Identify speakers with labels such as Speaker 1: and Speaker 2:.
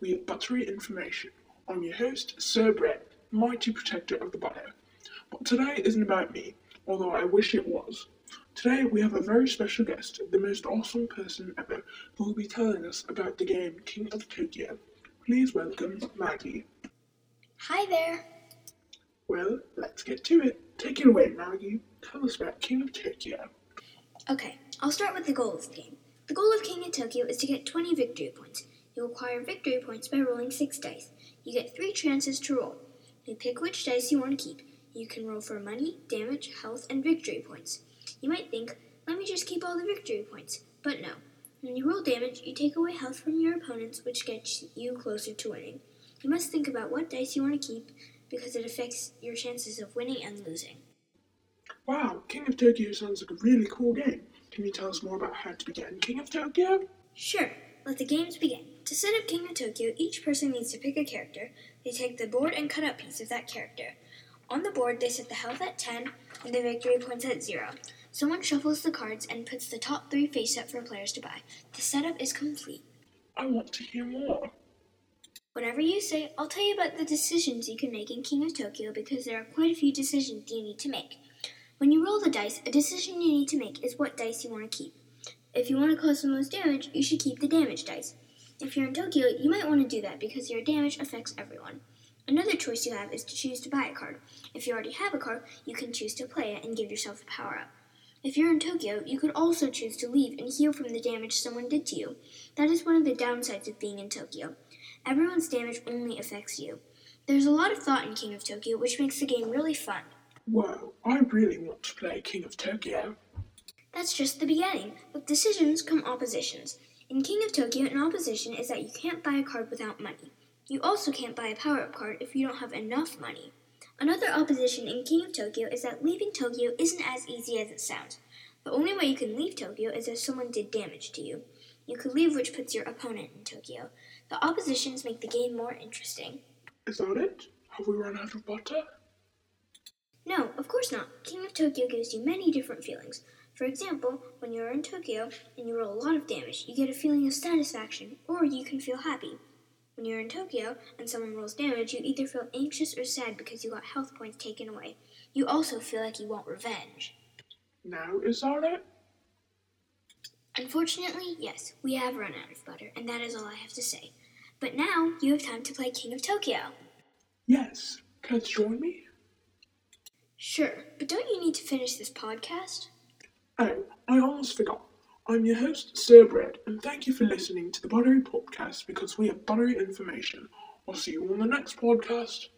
Speaker 1: We have buttery Information. I'm your host, Sir Bread, mighty protector of the butter. But today isn't about me, although I wish it was. Today we have a very special guest, the most awesome person ever, who will be telling us about the game King of Tokyo. Please welcome Maggie.
Speaker 2: Hi there.
Speaker 1: Well, let's get to it. Take it away, Maggie. Tell us about King of Tokyo.
Speaker 2: Okay, I'll start with the goal of the game. The goal of King of Tokyo is to get 20 victory points. You acquire victory points by rolling 6 dice. You get 3 chances to roll. You pick which dice you want to keep. You can roll for money, damage, health, and victory points. You might think, let me just keep all the victory points. But no. When you roll damage, you take away health from your opponents, which gets you closer to winning. You must think about what dice you want to keep because it affects your chances of winning and losing.
Speaker 1: Wow, King of Tokyo sounds like a really cool game. Can you tell us more about how to begin King of Tokyo?
Speaker 2: Sure, let the games begin. To set up King of Tokyo, each person needs to pick a character. They take the board and cut out piece of that character. On the board, they set the health at 10 and the victory points at 0. Someone shuffles the cards and puts the top three face up for players to buy. The setup is complete.
Speaker 1: I want to hear more.
Speaker 2: Whatever you say, I'll tell you about the decisions you can make in King of Tokyo because there are quite a few decisions you need to make. When you roll the dice, a decision you need to make is what dice you want to keep. If you want to cause the most damage, you should keep the damage dice. If you're in Tokyo, you might want to do that because your damage affects everyone. Another choice you have is to choose to buy a card. If you already have a card, you can choose to play it and give yourself a power up. If you're in Tokyo, you could also choose to leave and heal from the damage someone did to you. That is one of the downsides of being in Tokyo. Everyone's damage only affects you. There's a lot of thought in King of Tokyo, which makes the game really fun.
Speaker 1: Whoa, I really want to play King of Tokyo.
Speaker 2: That's just the beginning. With decisions come oppositions. In King of Tokyo, an opposition is that you can't buy a card without money. You also can't buy a power up card if you don't have enough money. Another opposition in King of Tokyo is that leaving Tokyo isn't as easy as it sounds. The only way you can leave Tokyo is if someone did damage to you. You could leave, which puts your opponent in Tokyo. The oppositions make the game more interesting.
Speaker 1: Is that it? Have we run out of butter?
Speaker 2: No, of course not. King of Tokyo gives you many different feelings. For example, when you're in Tokyo and you roll a lot of damage, you get a feeling of satisfaction, or you can feel happy. When you're in Tokyo and someone rolls damage, you either feel anxious or sad because you got health points taken away. You also feel like you want revenge.
Speaker 1: Now is that it?
Speaker 2: Unfortunately, yes, we have run out of butter, and that is all I have to say. But now you have time to play King of Tokyo.
Speaker 1: Yes. Can you join me?
Speaker 2: Sure, but don't you need to finish this podcast?
Speaker 1: Oh, I almost forgot. I'm your host, Sir Bread, and thank you for listening to the Buttery Podcast because we have buttery information. I'll see you on the next podcast.